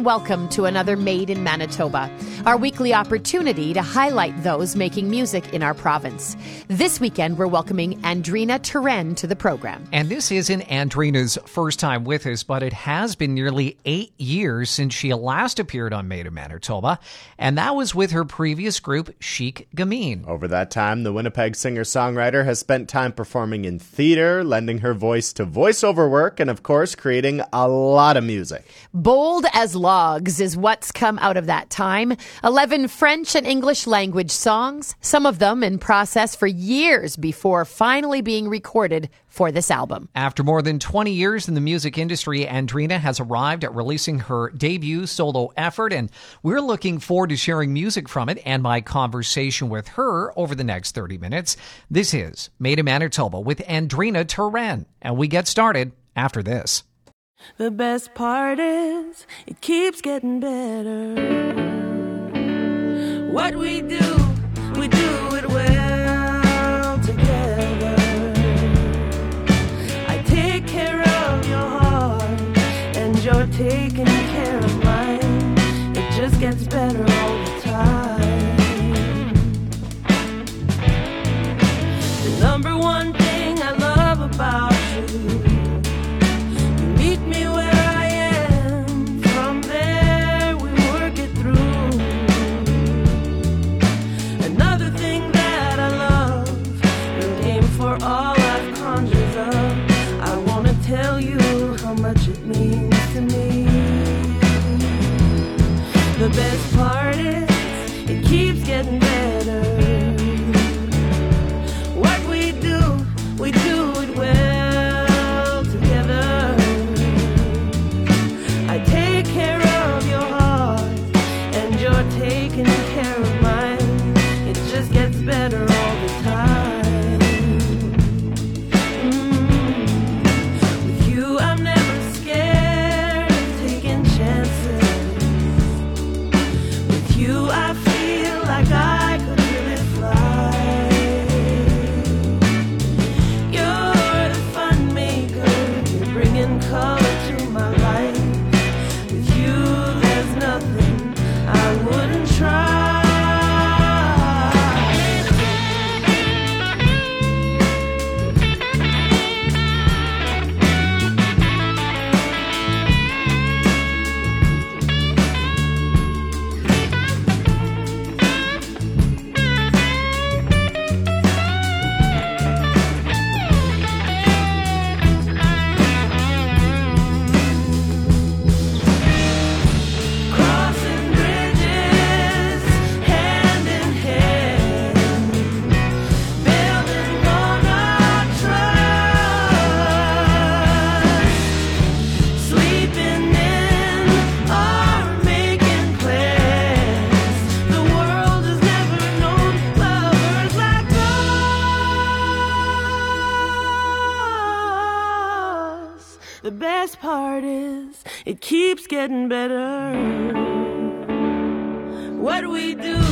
Hello and welcome to another Made in Manitoba, our weekly opportunity to highlight those making music in our province. This weekend, we're welcoming Andrina Turenne to the program. And this isn't Andrina's first time with us, but it has been nearly eight years since she last appeared on Made in Manitoba, and that was with her previous group, Chic Gamine. Over that time, the Winnipeg singer songwriter has spent time performing in theater, lending her voice to voiceover work, and of course, creating a lot of music. Bold as is what's come out of that time. 11 French and English language songs, some of them in process for years before finally being recorded for this album. After more than 20 years in the music industry, Andrina has arrived at releasing her debut solo effort, and we're looking forward to sharing music from it and my conversation with her over the next 30 minutes. This is Made in Manitoba with Andrina Turenne, and we get started after this. The best part is it keeps getting better. What we do, we do it well together. I take care of your heart, and you're taking care of mine. It just gets better for all I've conjured up. I wanna tell you how much it means to me. The best keeps getting better. What we do,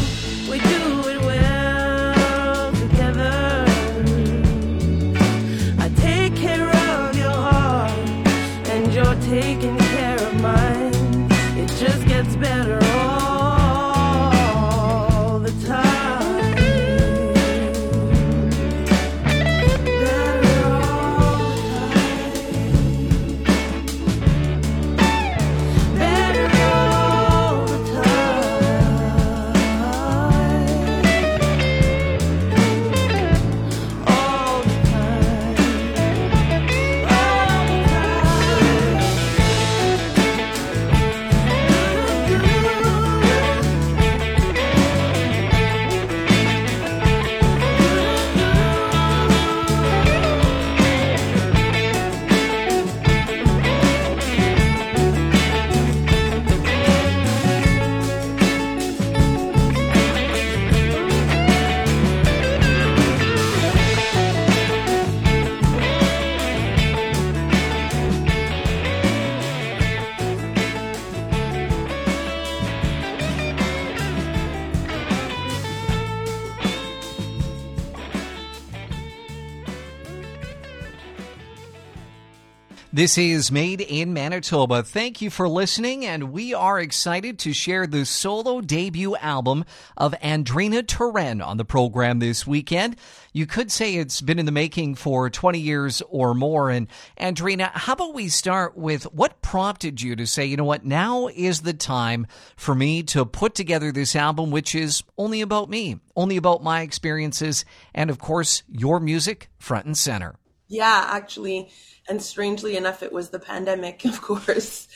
This is Made in Manitoba. Thank you for listening, and we are excited to share the solo debut album of Andrina Turenne on the program this weekend. You could say it's been in the making for 20 years or more. And Andrina, how about we start with what prompted you to say, you know what, now is the time for me to put together this album, which is only about me, only about my experiences, and of course, your music front and center. Yeah, actually and strangely enough, it was the pandemic, of course,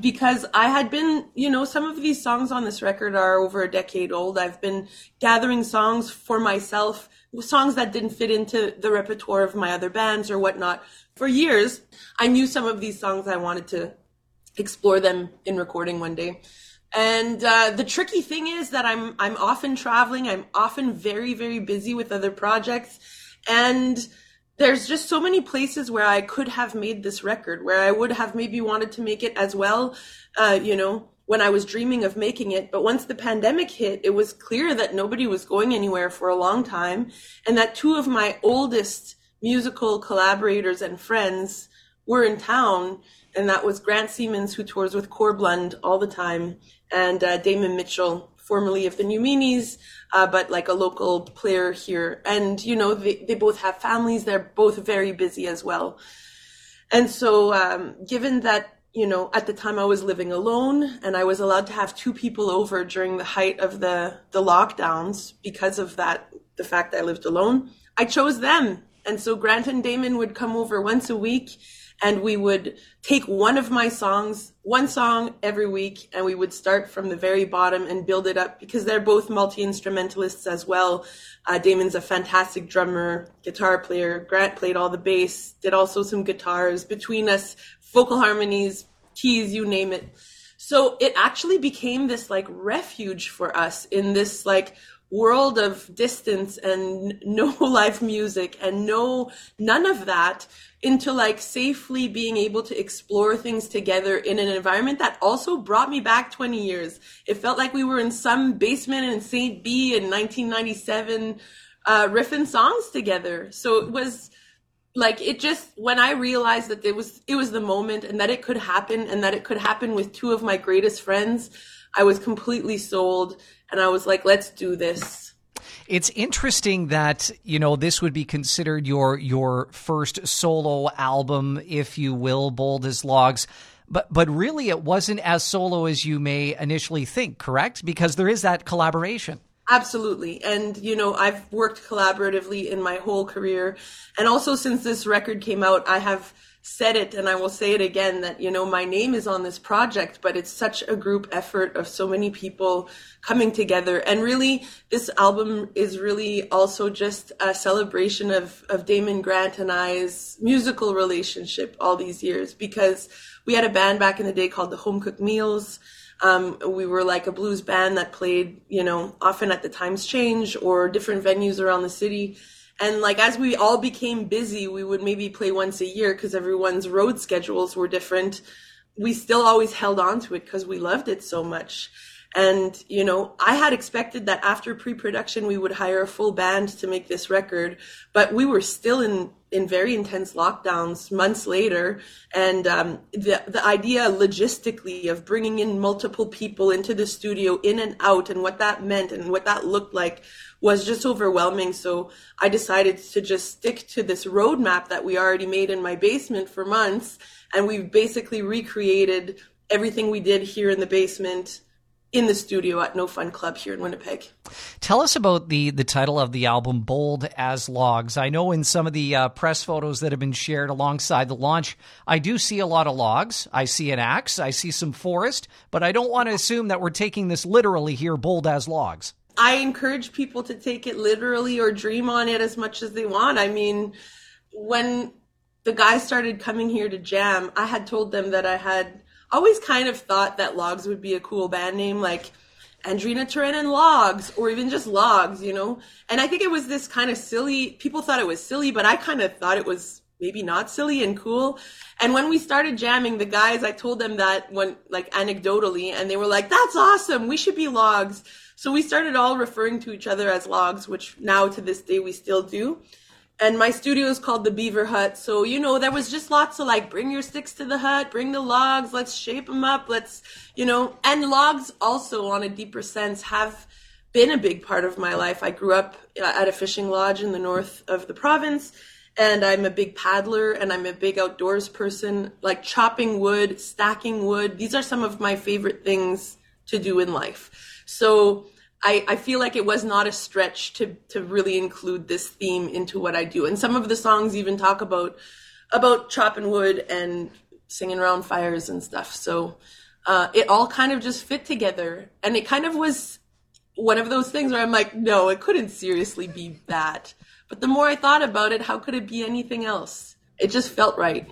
because I had been, you know, some of these songs on this record are over a decade old. I've been gathering songs for myself, songs that didn't fit into the repertoire of my other bands or whatnot for years. I knew some of these songs I wanted to explore them in recording one day. And uh, the tricky thing is that I'm I'm often traveling. I'm often very very busy with other projects, and there's just so many places where I could have made this record, where I would have maybe wanted to make it as well, uh, you know, when I was dreaming of making it. But once the pandemic hit, it was clear that nobody was going anywhere for a long time, and that two of my oldest musical collaborators and friends were in town, and that was Grant Siemens, who tours with Corb Lund all the time, and uh, Damon Mitchell, formerly of the New uh, but like a local player here. And, you know, they, they both have families. They're both very busy as well. And so, um, given that, you know, at the time I was living alone and I was allowed to have two people over during the height of the, the lockdowns because of that, the fact I lived alone, I chose them. And so Grant and Damon would come over once a week and we would take one of my songs, one song every week, and we would start from the very bottom and build it up because they're both multi instrumentalists as well. Uh, Damon's a fantastic drummer, guitar player. Grant played all the bass, did also some guitars. Between us, vocal harmonies, keys, you name it. So it actually became this like refuge for us in this like world of distance and no live music and no none of that into like safely being able to explore things together in an environment that also brought me back 20 years. It felt like we were in some basement in St. B in 1997, uh, riffing songs together. So it was like, it just, when I realized that it was, it was the moment and that it could happen and that it could happen with two of my greatest friends, I was completely sold and I was like, let's do this. It's interesting that you know this would be considered your your first solo album, if you will, bold as logs. But but really, it wasn't as solo as you may initially think. Correct? Because there is that collaboration. Absolutely. And, you know, I've worked collaboratively in my whole career. And also since this record came out, I have said it and I will say it again that, you know, my name is on this project, but it's such a group effort of so many people coming together. And really, this album is really also just a celebration of, of Damon Grant and I's musical relationship all these years because we had a band back in the day called the Home Cooked Meals. Um, we were like a blues band that played, you know, often at the Times Change or different venues around the city. And like as we all became busy, we would maybe play once a year because everyone's road schedules were different. We still always held on to it because we loved it so much. And, you know, I had expected that after pre-production, we would hire a full band to make this record, but we were still in, in very intense lockdowns months later. And, um, the, the idea logistically of bringing in multiple people into the studio in and out and what that meant and what that looked like was just overwhelming. So I decided to just stick to this roadmap that we already made in my basement for months. And we basically recreated everything we did here in the basement in the studio at No Fun Club here in Winnipeg. Tell us about the the title of the album, "Bold as Logs." I know in some of the uh, press photos that have been shared alongside the launch, I do see a lot of logs. I see an axe. I see some forest, but I don't want to assume that we're taking this literally here, "Bold as Logs." I encourage people to take it literally or dream on it as much as they want. I mean, when the guys started coming here to jam, I had told them that I had always kind of thought that Logs would be a cool band name, like Andrina Turenne and Logs, or even just Logs, you know? And I think it was this kind of silly, people thought it was silly, but I kind of thought it was maybe not silly and cool. And when we started jamming, the guys, I told them that when, like, anecdotally, and they were like, that's awesome, we should be Logs. So we started all referring to each other as Logs, which now to this day we still do. and my studio is called the Beaver Hut. So, you know, there was just lots of like, bring your sticks to the hut, bring the logs, let's shape them up, let's, you know, and logs also on a deeper sense have been a big part of my life. I grew up uh, at a fishing lodge in the north of the province and I'm a big paddler and I'm a big outdoors person, like chopping wood, stacking wood. These are some of my favorite things to do in life. So I, I feel like it was not a stretch to, to really include this theme into what I do. And some of the songs even talk about, about chopping wood and singing around fires and stuff. So, uh, it all kind of just fit together. And it kind of was one of those things where I'm like, no, it couldn't seriously be that. But the more I thought about it, how could it be anything else? It just felt right.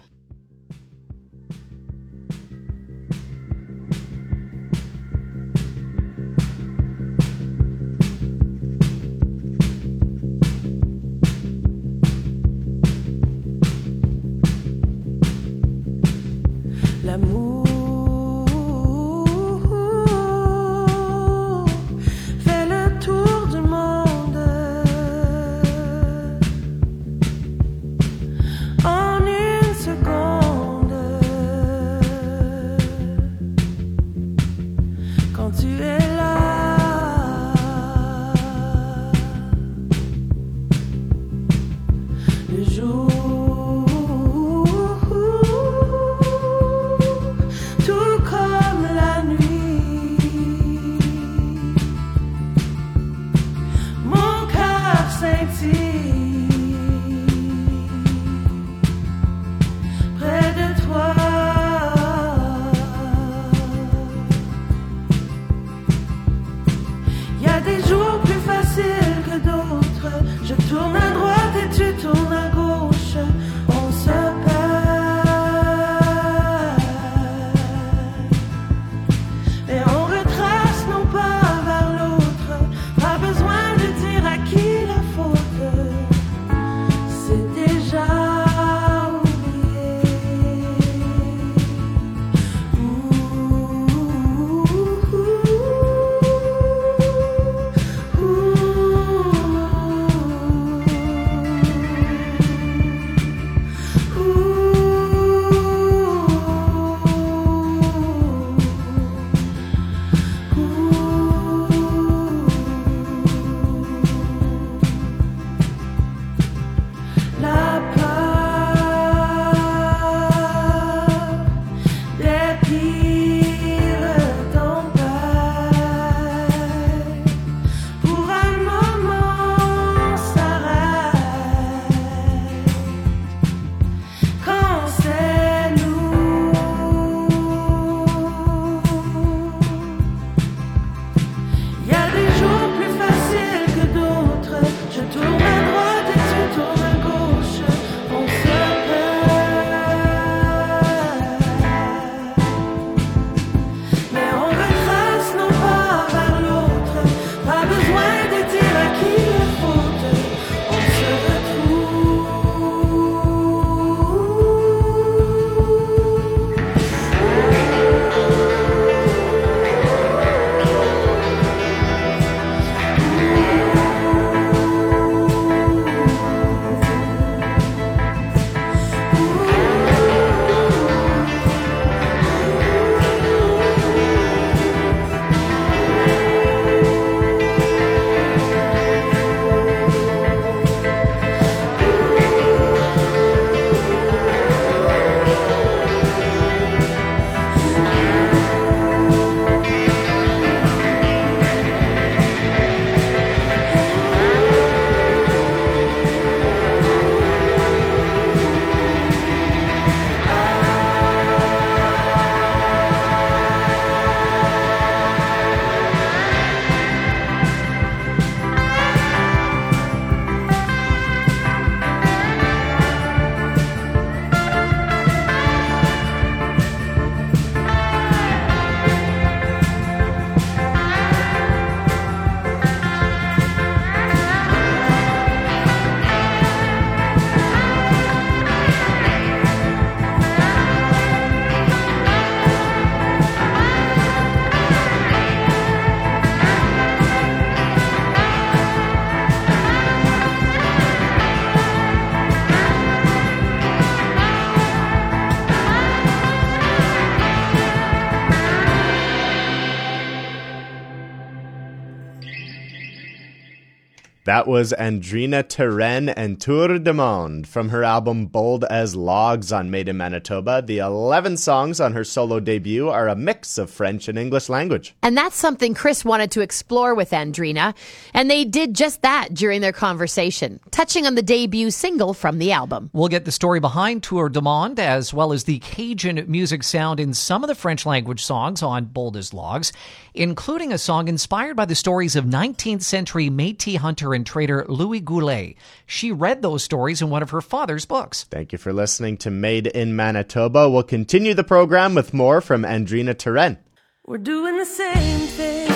That was Andrina Turenne and Tour de Monde from her album Bold as Logs on Made in Manitoba. The 11 songs on her solo debut are a mix of French and English language. And that's something Chris wanted to explore with Andrina, and they did just that during their conversation, touching on the debut single from the album. We'll get the story behind Tour de Monde as well as the Cajun music sound in some of the French language songs on Bold as Logs, including a song inspired by the stories of 19th century Métis hunter and trader Louis Goulet. She read those stories in one of her father's books. Thank you for listening to Made in Manitoba. We'll continue the program with more from Andrina Turenne. We're doing the same thing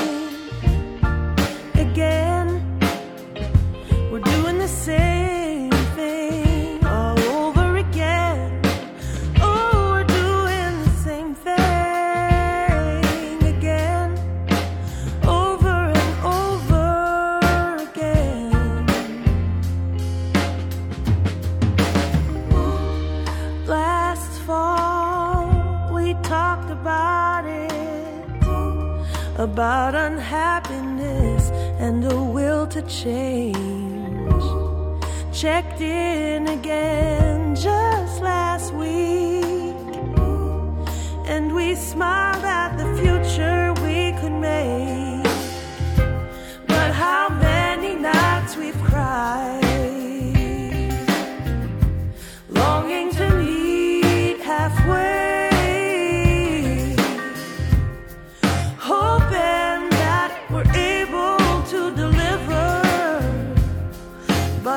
again.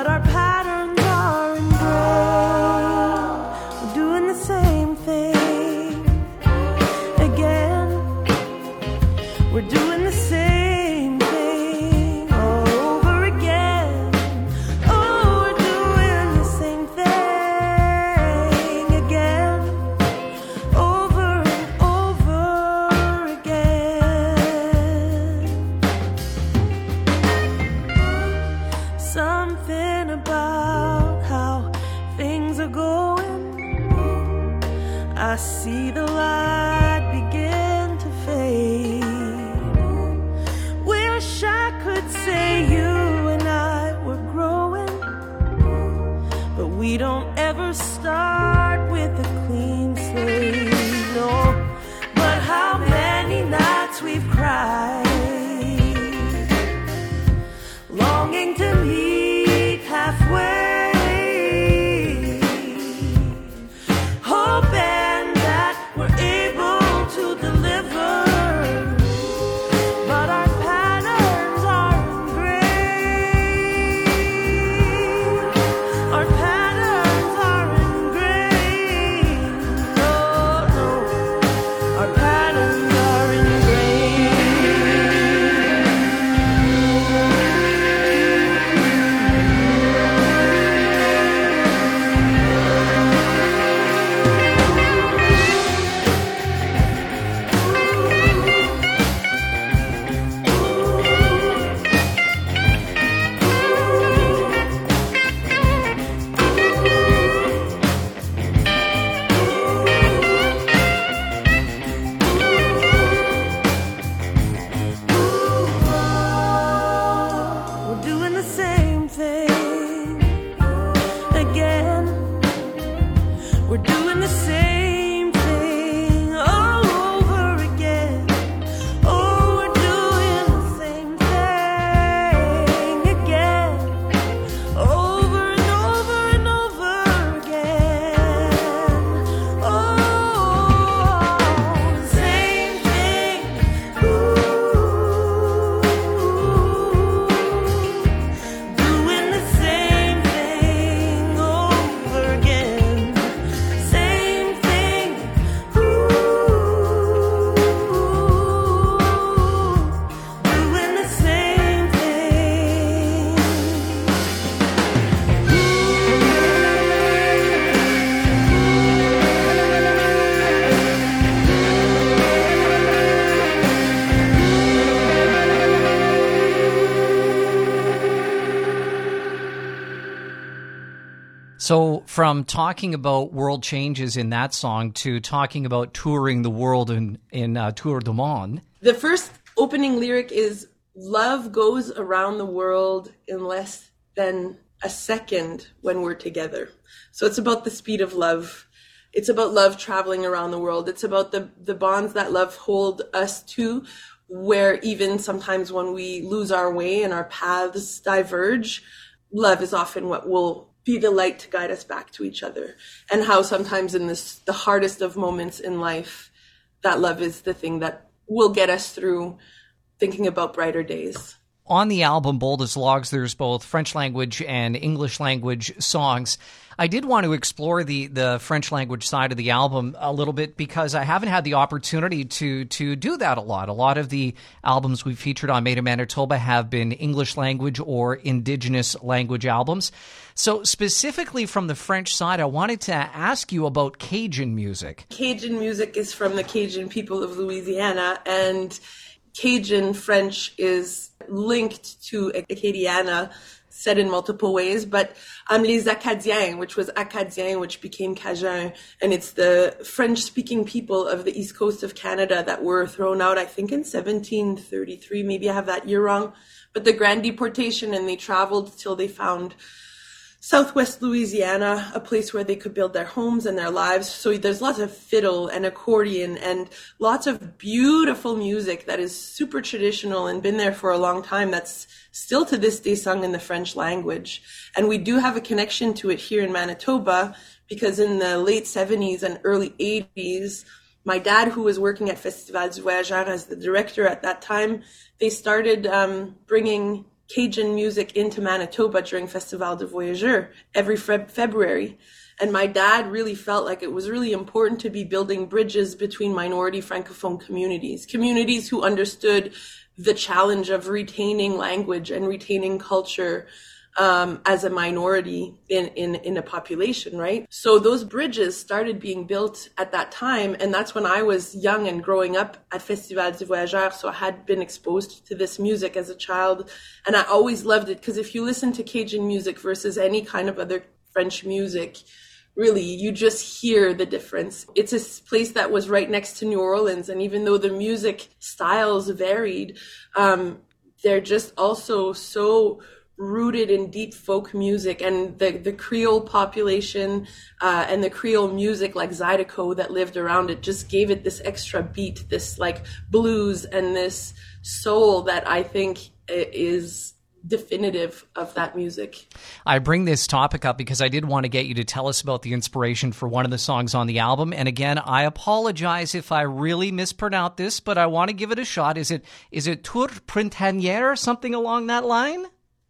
Our patterns So, from talking about world changes in that song to talking about touring the world in, in uh, Tour de Monde, The first opening lyric is love goes around the world in less than a second when we're together. So it's about the speed of love. It's about love traveling around the world. It's about the, the bonds that love hold us to, where even sometimes when we lose our way and our paths diverge, love is often what will be the light to guide us back to each other. And how sometimes in this, the hardest of moments in life, that love is the thing that will get us through thinking about brighter days. On the album Bold as Logs, there's both French language and English language songs. I did want to explore the, the French language side of the album a little bit because I haven't had the opportunity to to do that a lot. A lot of the albums we've featured on Made in Manitoba have been English language or indigenous language albums. So specifically from the French side, I wanted to ask you about Cajun music. Cajun music is from the Cajun people of Louisiana and Cajun French is linked to Acadiana, said in multiple ways, but um, les Acadiens, which was Acadien, which became Cajun, and it's the French-speaking people of the east coast of Canada that were thrown out, I think, in 1733. Maybe I have that year wrong, but the Grand Deportation, and they traveled till they found Southwest Louisiana, a place where they could build their homes and their lives. So there's lots of fiddle and accordion and lots of beautiful music that is super traditional and been there for a long time that's still to this day sung in the French language. And we do have a connection to it here in Manitoba because in the late 70s and early 80s, my dad, who was working at Festival du Voyageur as the director at that time, they started um, bringing Cajun music into Manitoba during Festival du Voyageur every fe- February. And my dad really felt like it was really important to be building bridges between minority Francophone communities, communities who understood the challenge of retaining language and retaining culture um, as a minority in, in, in a population, right? So those bridges started being built at that time. And that's when I was young and growing up at Festival du Voyageur. So I had been exposed to this music as a child. And I always loved it because if you listen to Cajun music versus any kind of other French music, really you just hear the difference it's a place that was right next to new orleans and even though the music styles varied um, they're just also so rooted in deep folk music and the, the Creole population uh, and the Creole music like Zydeco that lived around it just gave it this extra beat, this like blues and this soul that I think is definitive of that music. I bring this topic up because I did want to get you to tell us about the inspiration for one of the songs on the album. And again, I apologize if I really mispronounce this, but I want to give it a shot. Is it is it Tour Printanier or something along that line?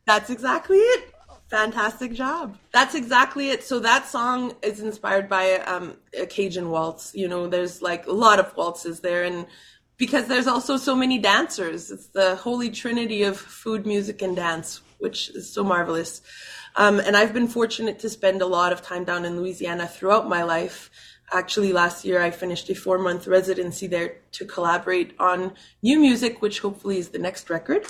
That's exactly it. Fantastic job. That's exactly it. So that song is inspired by um, a Cajun waltz. You know, there's like a lot of waltzes there, and because there's also so many dancers, it's the holy trinity of food, music, and dance, which is so marvelous. Um, and I've been fortunate to spend a lot of time down in Louisiana throughout my life. Actually, last year I finished a four month residency there to collaborate on new music, which hopefully is the next record.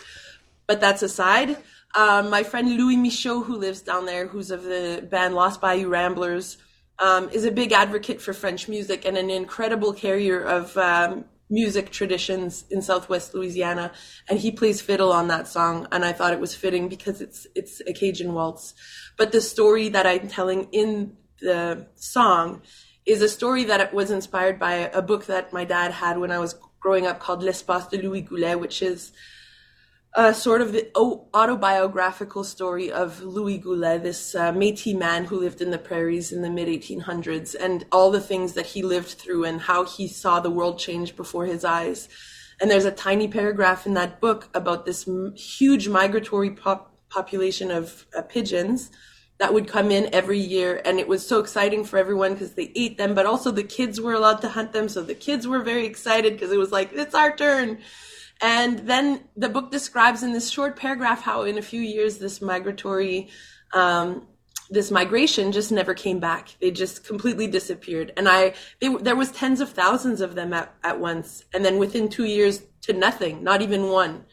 But that's aside. Um, my friend Louis Michot, who lives down there, who's of the band Lost Bayou Ramblers, um, is a big advocate for French music and an incredible carrier of um, music traditions in Southwest Louisiana. And he plays fiddle on that song, and I thought it was fitting because it's it's a Cajun waltz. But the story that I'm telling in the song is a story that was inspired by a book that my dad had when I was growing up called L'Espace de Louis Goulet, which is uh, sort of the autobiographical story of Louis Goulet, this uh, Métis man who lived in the prairies in the mid 1800s, and all the things that he lived through and how he saw the world change before his eyes. And there's a tiny paragraph in that book about this m- huge migratory pop- population of uh, pigeons that would come in every year. And it was so exciting for everyone because they ate them, but also the kids were allowed to hunt them. So the kids were very excited because it was like, it's our turn and then the book describes in this short paragraph how in a few years this migratory, um, this migration just never came back. They just completely disappeared. And I, they, there was tens of thousands of them at, at once. And then within two years to nothing, not even one.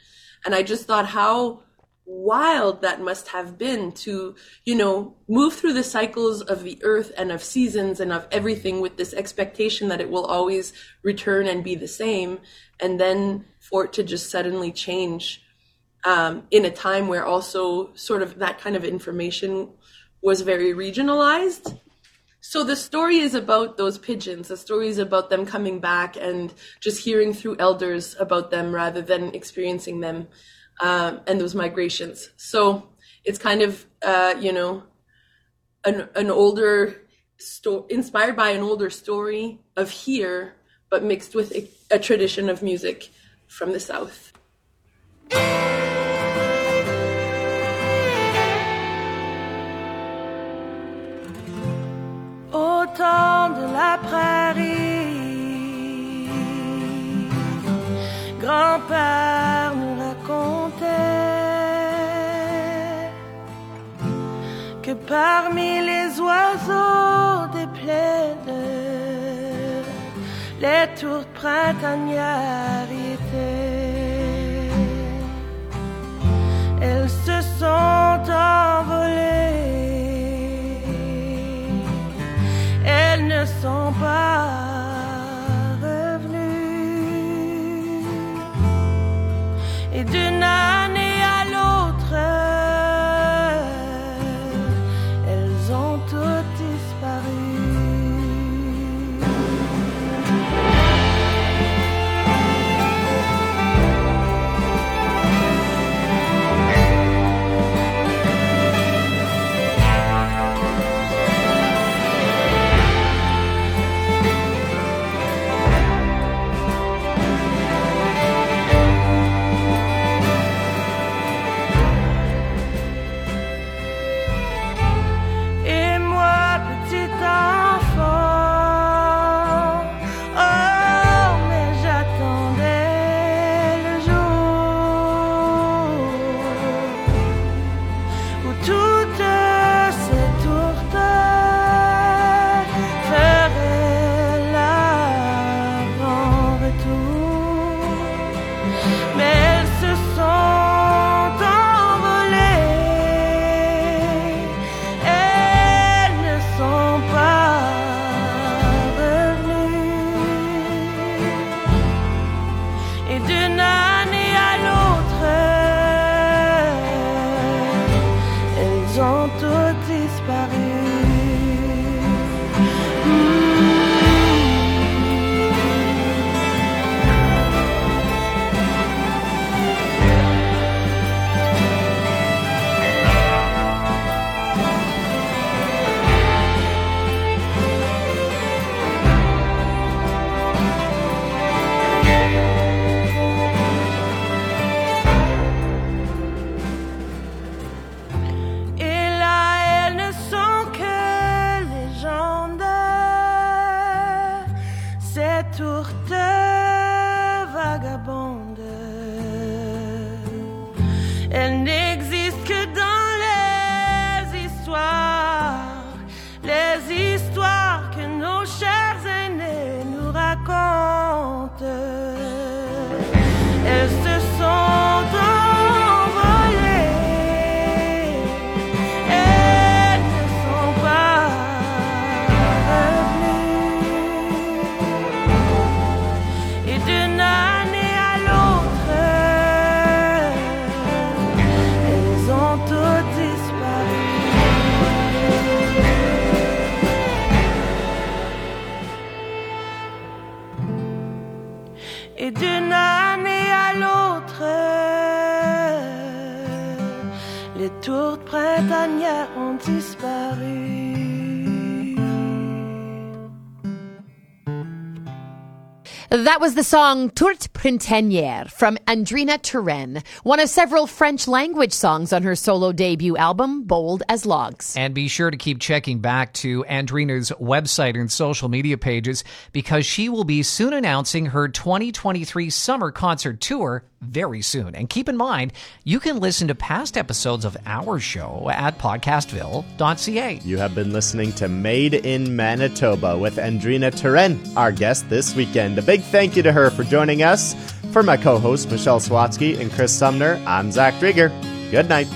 And I just thought how wild that must have been to, you know, move through the cycles of the earth and of seasons and of everything with this expectation that it will always return and be the same. And then for it to just suddenly change um, in a time where also sort of that kind of information was very regionalized. So the story is about those pigeons. The story is about them coming back and just hearing through elders about them rather than experiencing them um, and those migrations. So it's kind of uh, you know an an older story inspired by an older story of here, but mixed with a, a tradition of music from the south. au temps de la prairie. Grand-père nous racontait que parmi les oiseaux les tours printanières. Elles se sont envolées. Elles ne sont pas Elles That was the song Tourte Printanière from Andrina Turenne, one of several French language songs on her solo debut album, Bold as Logs. And be sure to keep checking back to Andrina's website and social media pages because she will be soon announcing her 2023 summer concert tour very soon. And keep in mind, you can listen to past episodes of our show at podcastville.ca. You have been listening to Made in Manitoba with Andrina Turenne, our guest this weekend. A big thank you to her for joining us. For my co hosts, Michelle Swatsky and Chris Sumner, I'm Zach Drieger. Good night.